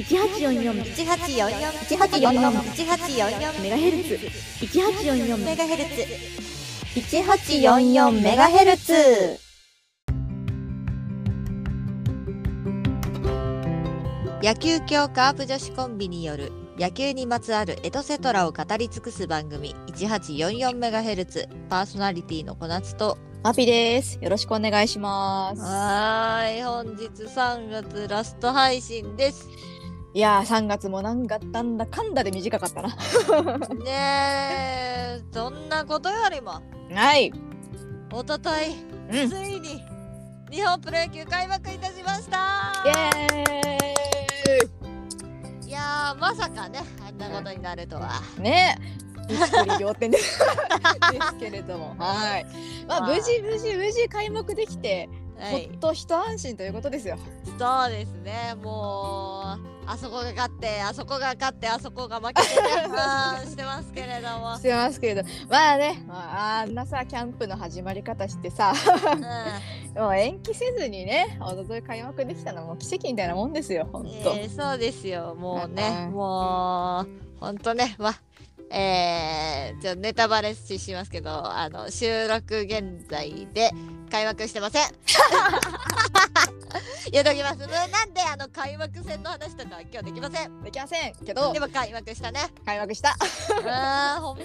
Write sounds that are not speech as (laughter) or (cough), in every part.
一八四四。一八四四。一八四四。一八四四。メガヘルツ一八四四。メガヘルツ一八四四メガヘルツ。野球協カープ女子コンビによる野球にまつわるエトセトラを語り尽くす番組1844メガヘルツ。パーソナリティの小夏と。マピです。よろしくお願いします。はーい。本日3月ラスト配信ですいやー3月もなんかなんだ。かんだで短かったな。(laughs) ねえそんなことよりも。はい。おとというん。ついに日本プロ野球開幕いたしました。いやーまさかねあんなことになるとは。ね。びっくり仰天で。す (laughs) ですけれども。はい。まあはい。無事無事無事開幕できてはい。ほっと一安心ということですよ。そうですね。もうあそこが勝ってあそこが勝ってあそこが負けてしてますけれども。(laughs) してますけれど。まあね、まあ、あんなさキャンプの始まり方してさうん。もう延期せずにねおととい開幕できたのも奇跡みたいなもんですよほんと、えーそうですよ。もうねうん。もうほんとねまえー、ちょネタバレししますけどあの収録現在で開幕してません (laughs) 言うときますなんであの開幕戦の話とか今日できません。できませんけどでも開幕したね。開幕した。(laughs) あーほんと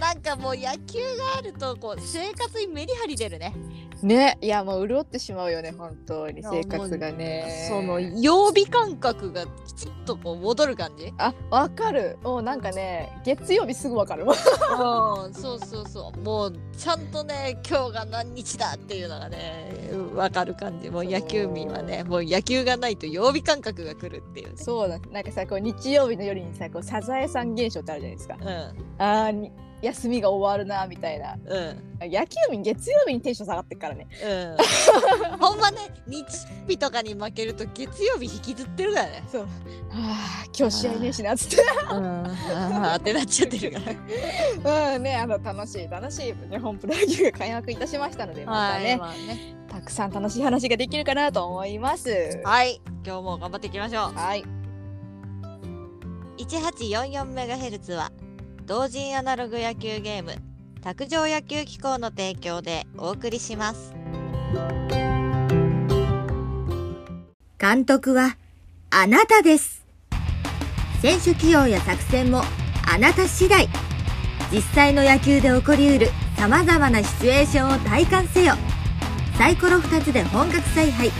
なんかもう野球があるとこう生活にメリハリ出るね。ね。いやもう潤ってしまうよね本当に生活がね。その曜日感覚がきちっとこう戻る感じ？あわかる。もうなんかね月曜日すぐわかるうんそうそうそう。もうちゃんとね今日が何日だっていうのがねわかる感じ。もう野球民はねもう野球がないと曜日感覚が来るっていうね。そうだ。なんかさこう日曜日の夜にさこうサザエさん現象ってあるじゃないですか。あーに休みが終わるなみたいな。うん。うん野球民月曜日にテンション下がってっからね。うん。(laughs) ほんまね日日とかに負けると月曜日引きずってるからね。そう。あー今日試合ねえしなっつって。うん。あーってなっちゃってるから。(laughs) うんねあの楽しい楽しい日本プロ野球が開幕いたしましたのでまたね、まあね。たくさん楽しい話ができるかなと思います。はい。今日も頑張っていきましょう。はい。1844メガヘルツは同人アナログ野球ゲーム卓上野球機構の提供でお送りします。監督はあなたです。選手起用や作戦もあなた次第。実際の野球で起こりうる様々なシチュエーションを体感せよ。サイコロ2つで本格采配。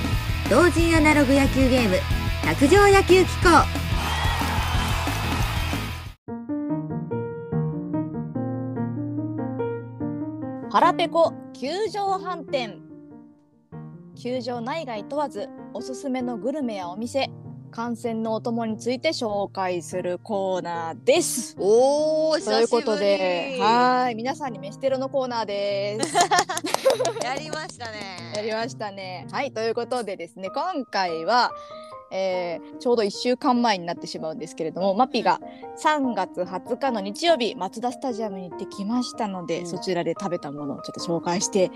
同人アナログ野球ゲーム卓上野球機構。腹ペコ球場飯店。球場内外問わずおすすめのグルメやお店観戦のお供について紹介するコーナーです。おーということではーい皆さんに飯テロのコーナーです。(laughs) やりましたね。やりましたね。はいということでですね今回はえーちょうど1週間前になってしまうんですけれどもマピが3月20日の日曜日マツダスタジアムに行ってきましたので、うんそちらで食べたものをちょっと紹介して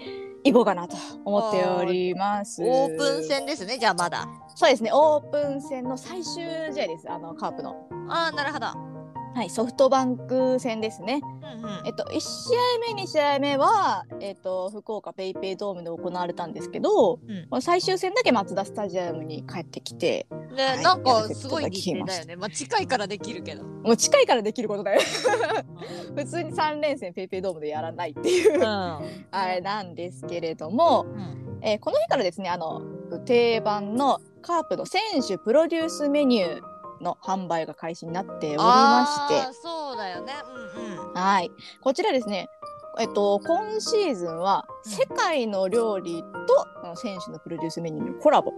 いこうかなと思っております。オープン戦ですね、じゃあまだ。そうですねオープン戦の最終試合ですあのカープの、ああ、なるほど。はい、ソフトバンク戦ですね。うんうんえっと、1試合目2試合目は、えっと、福岡ペイペイドームで行われたんですけど、うん最終戦だけマツダスタジアムに帰ってきてね、はいなんかすごい日程だよね。まあ近いからできるけど。(laughs) もう近いからできることだよ (laughs) 普通に3連戦ペイペイドームでやらないっていう、(laughs) あれなんですけれども、うんえーこの日からですねあの定番のカープの選手プロデュースメニューの販売が開始になっておりましてそうだよね。うんうん。はいこちらですねえっと、今シーズンはうん世界の料理と選手のプロデュースメニューのコラボ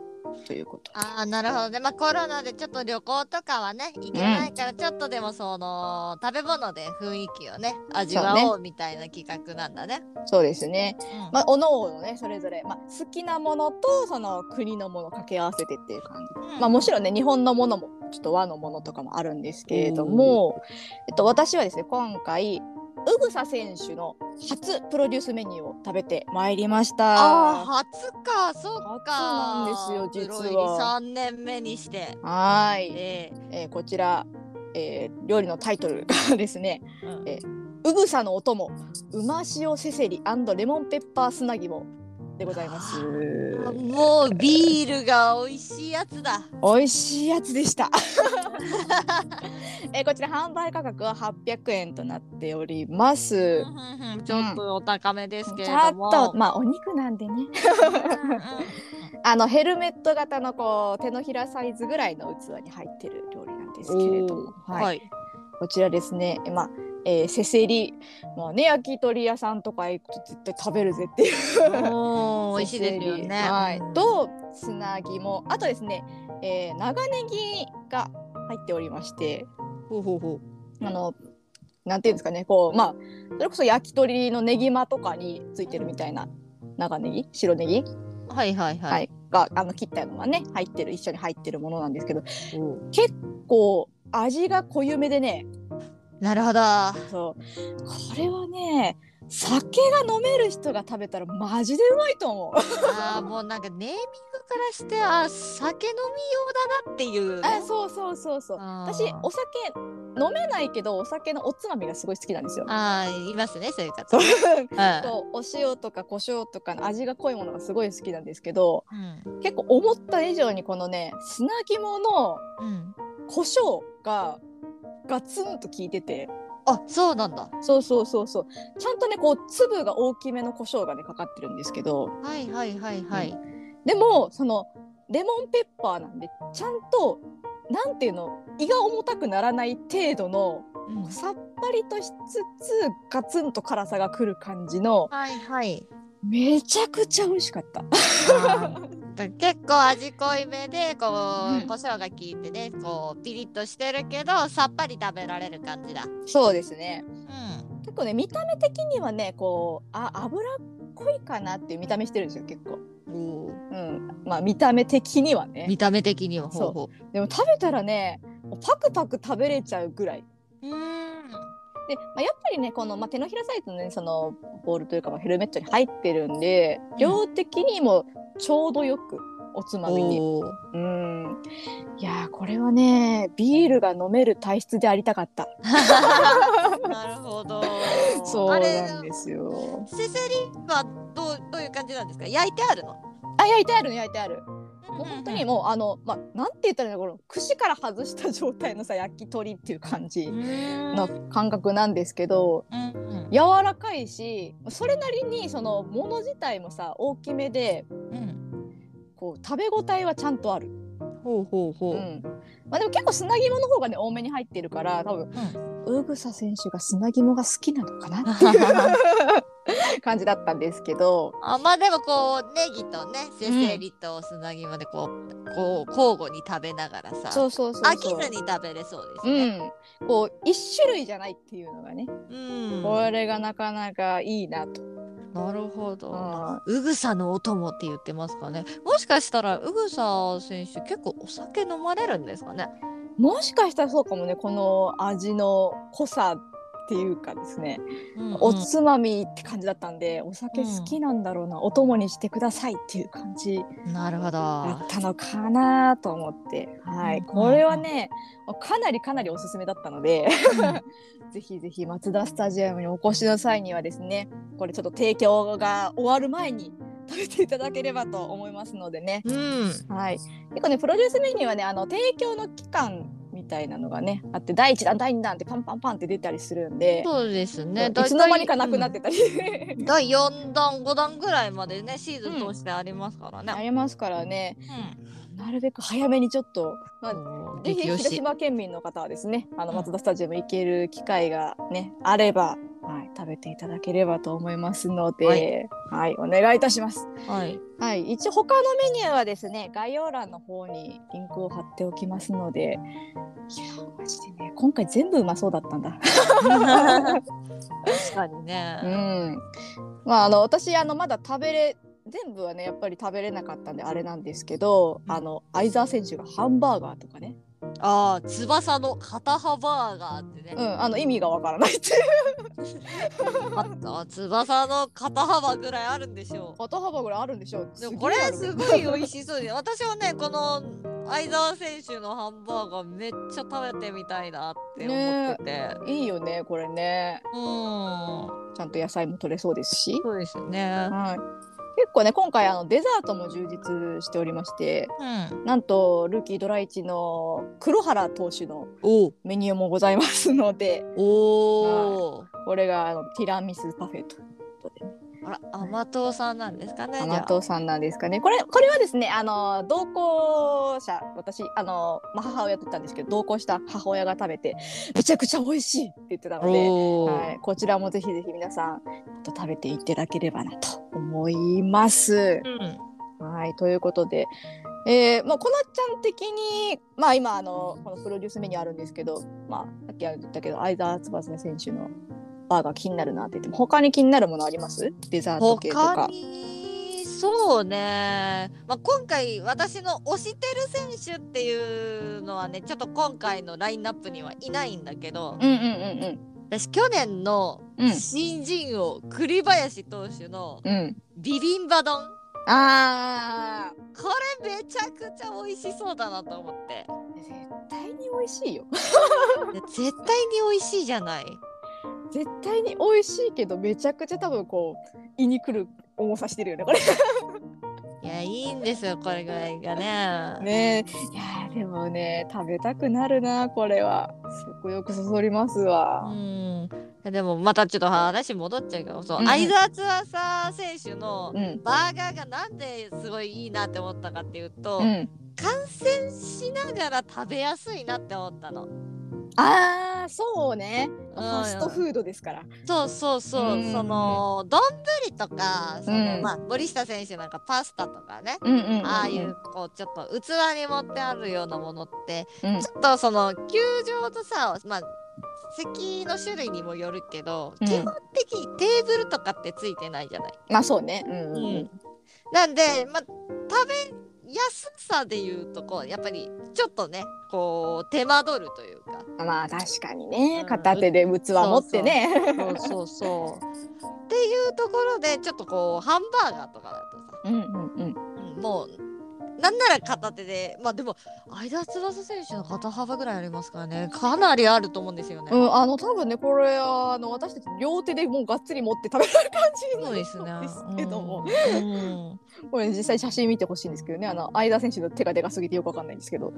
ということでああ、なるほどね。まあコロナでちょっと旅行とかはね、行けないから、ちょっとでもその、食べ物で雰囲気をね、味わおうみたいな企画なんだね。そうですねうんまあ、おのおのねそれぞれ、まあ、好きなものとその国のものを掛け合わせてっていう感じ、うんまあ、もちろんね日本のものもちょっと和のものとかもあるんですけれども、えっと、私はですね今回うぐさ選手の初プロデュースメニューを食べてまいりました。ああ初かそっか。初なんですよ実は。プロ入り三年目にして。はーい、ええ。ーこちら、えー料理のタイトルがですねえうん。えうぐさのお供うま塩せせりレモンペッパー砂肝でございます。もうビールが美味しいやつだ。美味しいやつでした。(laughs) えーこちら販売価格は800円となっております。ちょっとお高めですけちょっれども。とまあお肉なんでね。(laughs) あのヘルメット型のこう手のひらサイズぐらいの器に入ってる料理なんですけれども、はいはい。こちらですね、えまあえーせせり、まあね、焼き鳥屋さんとか行くと絶対食べるぜっていう。美味しいですよね。はい。うん、と砂肝あとですね、えー長ネギが入っておりまして。ほうほうほあのなんていうんですかねこうまあそれこそ焼き鳥のネギマとかについてるみたいな。長ネギ？白ネギ、う。はいはいははい。いがあの切ったのがね入ってる一緒に入ってるものなんですけど。結構味が濃ゆめでねなるほど。そうこれはね酒が飲める人が食べたらマジでうまいと思う。ああもうなんかネーミングからしてあ酒飲み用だなっていう。あそうそうそうそう私お酒飲めないけどお酒のおつまみがすごい好きなんですよ。あーいますねそういう方。とお塩とか胡椒とかの味が濃いものがすごい好きなんですけどうん結構思った以上にこのね砂肝のうん。胡椒がガツンと効いててあそうなんだ。そうそうそうそうちゃんとねこう粒が大きめの胡椒がねかかってるんですけどはいはいはいはい。でもそのレモンペッパーなんでちゃんとなんていうの胃が重たくならない程度のうんさっぱりとしつつガツンと辛さがくる感じのはいはい。めちゃくちゃ美味しかった。結構味濃いめでこう胡椒が効いてねこうピリッとしてるけどさっぱり食べられる感じだ。そうですねうん。結構ね見た目的にはねこうあ脂っこいかなっていう見た目してるんですよ結構。うん、まあ見た目的にはね見た目的にはそうほうほでも食べたらねパクパク食べれちゃうぐらい。う。うん。で、まあ、やっぱりねこの、まあ、手のひらサイズのねそのボールというか、まあ、ヘルメットに入ってるんでうん量的にもちょうどよくおつまみに。うんいやーこれはねビールが飲める体質でありたかった。(laughs) なるほど。そうなんですよ。せせりはどうどういう感じなんですか？焼いてあるの？あ焼いてあるの焼いてある。もう本当にももうあのまあなんて言ったらいいのこの串から外した状態のさ焼き鳥っていう感じの感覚なんですけどうんうん。柔らかいしそれなりにそのもの自体もさ大きめでうんこう食べ応えはちゃんとある。ほうほうほう。うん。まあ、でも結構砂肝の方がね多めに入ってるから多分ウグサ選手が砂肝が好きなのかなっていう (laughs) (laughs) 感じだったんですけどあまあでもこうネギとねせせりと砂肝でこう,、こう交互に食べながらさそうそうそう飽きずに食べれそうですうね。ん、こう一種類じゃないっていうのがね、うんこれがなかなかいいなと。なるほど。あうぐさのお供って言ってますかね。もしかしたらうぐさ選手結構お酒飲まれるんですかね？もしかしたらそうかもねこの味の濃さっていうかですね、うんうん。おつまみって感じだったんでお酒好きなんだろうな、お供にしてくださいっていう感じなるほど。だったのかなと思って、はい、うんこれはねかなりかなりおすすめだったので (laughs) ぜひぜひ松田スタジアムにお越しの際にはですねこれちょっと提供が終わる前に食べていただければと思いますのでね、うん。はい、結構ねプロデュースメニューはねあの提供の期間みたいなのがねあって第1弾第2弾ってパンパンパンって出たりするんで。そうですね。いつの間にかなくなってたり、うん第4弾5弾ぐらいまでねシーズン通してありますからね。ありますからねうんなるべく早めにちょっと、まあ、ぜひ広島県民の方はですね、あのうん松田スタジアム行ける機会がね、あれば、はい、食べていただければと思いますので、ははいい、お願いいたします。はい。はい、一応他のメニューはですね、概要欄の方にリンクを貼っておきますので、いやー、マジでね、今回全部うまそうだったんだ。(laughs) 確かにうね。ん。まあ、あの、私、あの、まだ食べれ、全部はね、やっぱり食べれなかったんで、あれなんですけど、あの、相澤選手がハンバーガーとかね、ああ翼の肩幅バーガーってね、うん、あの意味がわからないって。あ翼の肩幅ぐらいあるんでしょ肩幅ぐらいあるんでしょう。うでもこれすごい美味しそうで私はねこの相澤選手のハンバーガーめっちゃ食べてみたいなって思ってて、いいよね、これね。うん。ちゃんと野菜も取れそうですし。そうですね。はい。結構ね、今回あのデザートも充実しておりまして、うん。なんとルーキードラ1の黒原投手のおメニューもございますので、おー。これがあのティラミスパフェということで。ね。あら甘党さんなんですかね甘あ党さんなんですかね。これこれはですね、あの同行者私あのまあ母親と言ったんですけど、同行した母親が食べてめちゃくちゃ美味しいって言ってたので、はい、こちらもぜひぜひ皆さんと食べていただければなと思います。うん。はい、ということで、えーまあ、こなちゃん的に、まあ、今あのこのプロデュースメニューあるんですけど、まあ、さっき言ったけど相澤翼選手のバーガー気になるなって言っても他に気になるものあります？デザート系と他か。にそうね、まあ、今回私の推してる選手っていうのはねちょっと今回のラインナップにはいないんだけどうんうんうん私去年のうん。新人王、栗林投手のうん。うんビビンバ丼。あこれめちゃくちゃ美味しそうだなと思って。ー絶対に美味しいよ。で (laughs) 絶対に美味しいじゃない絶対に美味しいけどめちゃくちゃ多分こう胃にくる重さしてるよねこれ。(laughs) いやいいんですよこれぐらいがね。ね。えいやーでもね食べたくなるなこれは。食欲そそりますわ、うん。でもまたちょっと話戻っちゃうけどそう、うんうん。相澤翼選手のうん。バーガーがなんですごいいいなって思ったかっていうと、うん、観戦しながら食べやすいなって思ったの。あーそうね。フうん。ァストフードですから。そうそうそう、うん。その丼とかその、うん。まあ森下選手なんかパスタとかね、ああいうこうちょっと器に盛ってあるようなものってうん。ちょっとその球場とさまあ席の種類にもよるけど、うん。基本的にテーブルとかってついてないじゃない。まあそうね。うん。なんで、まあ、食べやすさで言うとこうやっぱりちょっとねこう手間取るというか。まあ確かにね。うん。片手で器持ってね。そうそうそうっていうところでちょっとこうハンバーガーとかだとさ、うんうんうん。うんもうなんなら片手でまあでも相田翼選手の肩幅ぐらいありますからね。かなりあると思うんですよね。うん、あの多分ねこれあの私たち両手でもうがっつり持って食べる感じそうですね。な。んですけども、うん。うんこれ実際写真見てほしいんですけどね。あの相田選手の手がでかすぎてよくわかんないんですけど。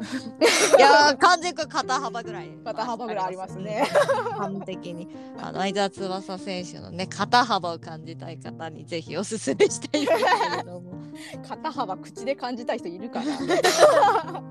いやー完全に肩幅ぐらい。肩幅ぐらいありますね。完璧に。あの相田翼選手のね肩幅を感じたい方にぜひおすすめしたいんですけれども。(laughs) 肩幅口で感じたい人いるかな。(laughs)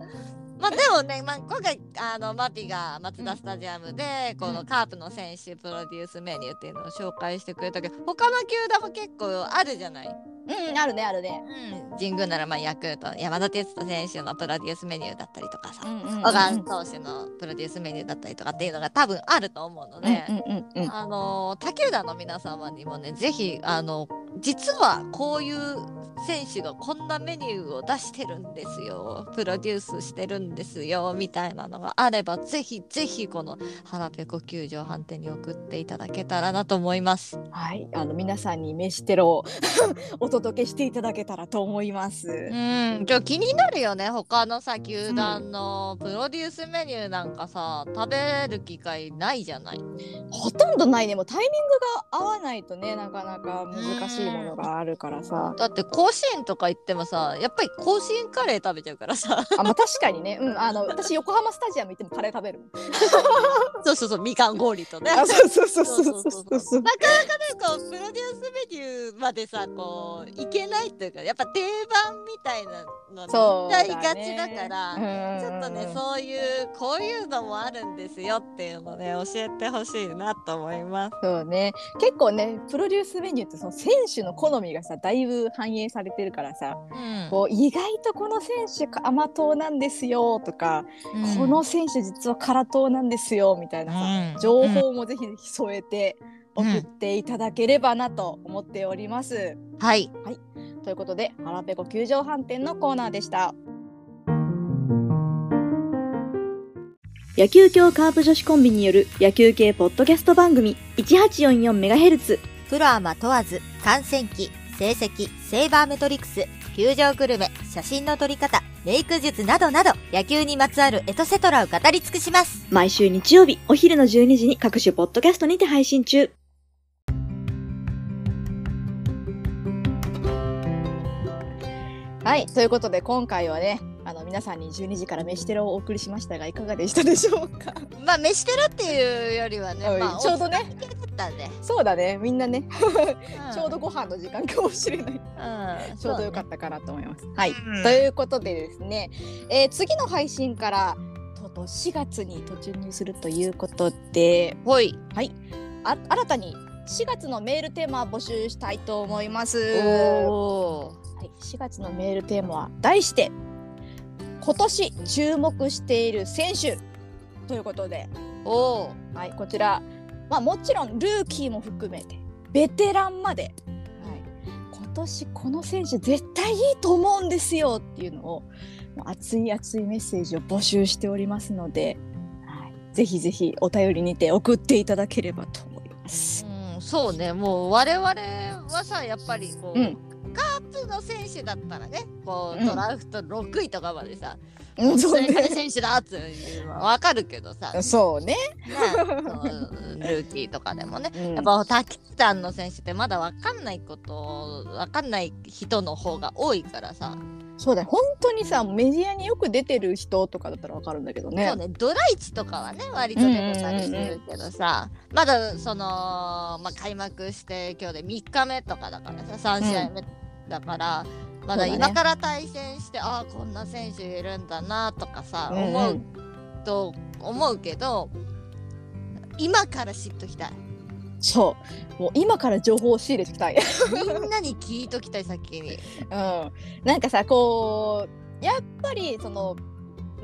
まあでもね、まあ、今回あのマティがマツダスタジアムでこのカープの選手プロデュースメニューっていうのを紹介してくれたけど他の球団も結構あるじゃない。うんあるねあるね。うん、神宮ならまあヤクルト山田哲人選手のプロデュースメニューだったりとかさ、うんうんうん小川投手のプロデュースメニューだったりとかっていうのが多分あると思うので、うんうんうん。うんあの他球団の皆様にもねぜひあの実はこういう選手がこんなメニューを出してるんですよプロデュースしてるんですよみたいなのがあればぜひぜひこの腹ペコ球場判定に送っていただけたらなと思います。はい。あの皆さんに飯テロをお (laughs) 届届けしていただけたらと思います。うん、ちょ気になるよね。他のさ球団のプロデュースメニューなんかさ、食べる機会ないじゃない？ほとんどないね。もうタイミングが合わないとね、なかなか難しいものがあるからさ。だって甲子園とか行ってもさ、やっぱり甲子園カレー食べちゃうからさ。あ、まあ、確かにね。うん、あの私横浜スタジアム行ってもカレー食べるもん。(laughs) そうそうそうみかん氷とね。あ、そうそうそうそうそうそう。なかなかねこうプロデュースメニューまでさこういけないっていうかやっぱ定番みたいなのにそうだね。行っちゃいがちだからうん。ちょっとねそういうこういうのもあるんですよっていうのね教えてほしいなと思います。そうね。結構ねプロデュースメニューってその選手の好みがさだいぶ反映されてるからさ、うん。こう意外とこの選手甘党なんですよとか、この選手実は辛党なんですよみたいなさ、うん。情報もぜひぜひ添えて送っていただければなと思っております。はいということで「腹ペコ球場飯店」のコーナーでした。野球協カープ女子コンビによる野球系ポッドキャスト番組 1844MHz プロアマ問わず、観戦記、成績、セイバーメトリクス、球場グルメ、写真の撮り方、メイク術などなど、野球にまつわるエトセトラを語り尽くします。毎週日曜日お昼の12時に各種ポッドキャストにて配信中はいということで今回はねあの皆さんに12時から飯テロをお送りしましたがいかがでしたでしょうか、(laughs) まあ飯テロっていうよりはね、うんまあ、ちょうどね。ね、そうだねみんなね。うん。ちょうどご飯の時間かもしれない。うんちょうどよかったかなと思います。はい、うん。ということでですね、えー次の配信からとうとう4月に突入するということでほいあ新たに4月のメールテーマを募集したいと思います。おはい、4月のメールテーマは題して今年注目している選手ということで、ーおー。はい、こちら、まあ、もちろんルーキーも含めてベテランまで、はい、今年この選手絶対いいと思うんですよっていうのを熱い熱いメッセージを募集しておりますので、はい、ぜひぜひお便りにて送っていただければと思います。うん、そうねもう我々はさやっぱりこう、うん。カープの選手だったらねこう、うん。ドラフト6位とかまでさ、うん。選手だっていうのはわかるけどさ、ね、そうね。ルーキーとかでもね。うん。やっぱタキタンの選手ってまだわかんないことわかんない人の方が多いからさ、そうだよ。本当にさメディアによく出てる人とかだったらわかるんだけどね。そうね。ドライチとかはね割と出てたりするけどさ、まだその、まあ、開幕して今日で3日目とかだからさ3試合目だから、まだそうだね。今から対戦して、ああこんな選手いるんだなとかさ、うんうん。思うと思うけど今から知っときたいそう。もう今から情報を仕入れてきたい。みんなに聞いときたい先に。うん。なんかさこうやっぱりその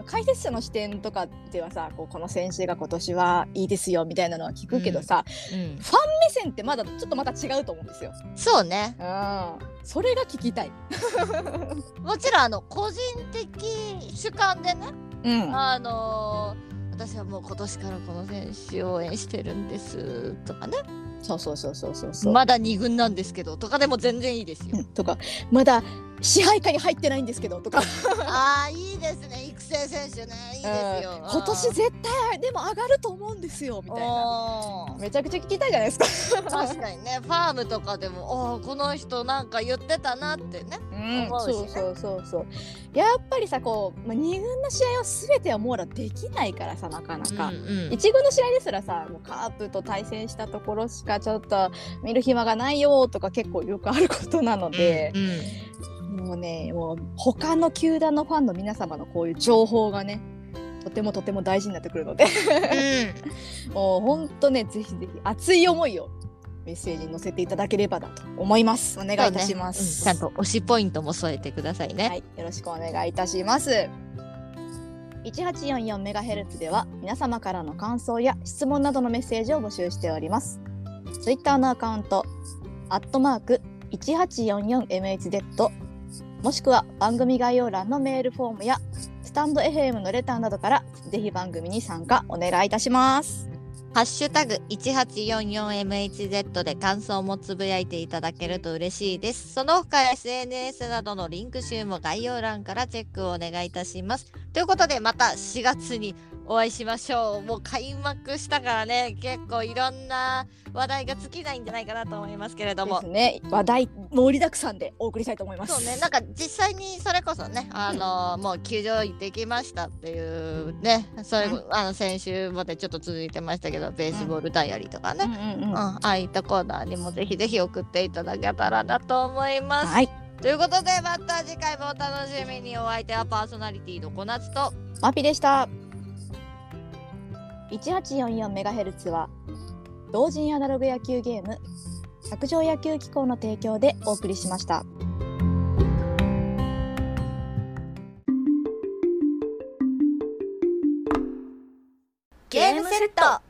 解説者の視点とかではさこうこの選手が今年はいいですよみたいなのは聞くけどさ、うん、ファン目線ってまだちょっとまた違うと思うんですよ。そうねうん。それが聞きたい。(laughs) もちろんあの個人的主観でねうん。あのー私はもう今年からこの選手を応援してるんですとかねそうそうそうそうそうそう。まだ2軍なんですけどとかでも全然いいですようんとかまだ支配下に入ってないんですけどとか。(laughs) ああいいですね。育成選手ね。いいですよ。うん。今年絶対でも上がると思うんですよみたいな。なめちゃくちゃ聞きたいじゃないですか。確かにね。ファームとかでもあーこの人なんか言ってたなってね。うん。思うしね。そうそうそうそう。やっぱりさこう、まあ、2軍の試合を全ては網羅できないからさなかなか、うんうん。1軍の試合ですらさもうカープと対戦したところしかちょっと見る暇がないよとか結構よくあることなので。う、んもうねもう他の球団のファンの皆様のこういう情報がねとてもとても大事になってくるので。(laughs) もうほんとねぜひぜひ熱い思いをメッセージに載せていただければなと思います。お願いいたします、ちゃんと推しポイントも添えてくださいね、はい、よろしくお願いいたします。1844メガヘルツでは皆様からの感想や質問などのメッセージを募集しております。ツイッターのアカウント、アットマーク 1844MHz もしくは番組概要欄のメールフォームやスタンド FM のレターなどからぜひ番組に参加お願いいたします。ハッシュタグ 1844MHz で感想もつぶやいていただけると嬉しいです。その他 SNS などのリンク集も概要欄からチェックをお願いいたします。ということでまた4月にお会いしましょう。もう開幕したからね、結構いろんな話題が尽きないんじゃないかなと思いますけれども。です。ね、話題盛りだくさんでお送りしたいと思います。そうね、なんか実際にそれこそね、あのもう球場行ってきましたっていうね、そういう、うあの先週までちょっと続いてましたけど、ベースボールダイアリーとかね、うんうんうん。うん、ああいったコーナーにもぜひぜひ送っていただけたらなと思います。はい、ということでまた次回もお楽しみに。お相手はパーソナリティの小夏と。マピでした。1844メガヘルツは同人アナログ野球ゲーム卓上野球機構の提供でお送りしました。ゲームセット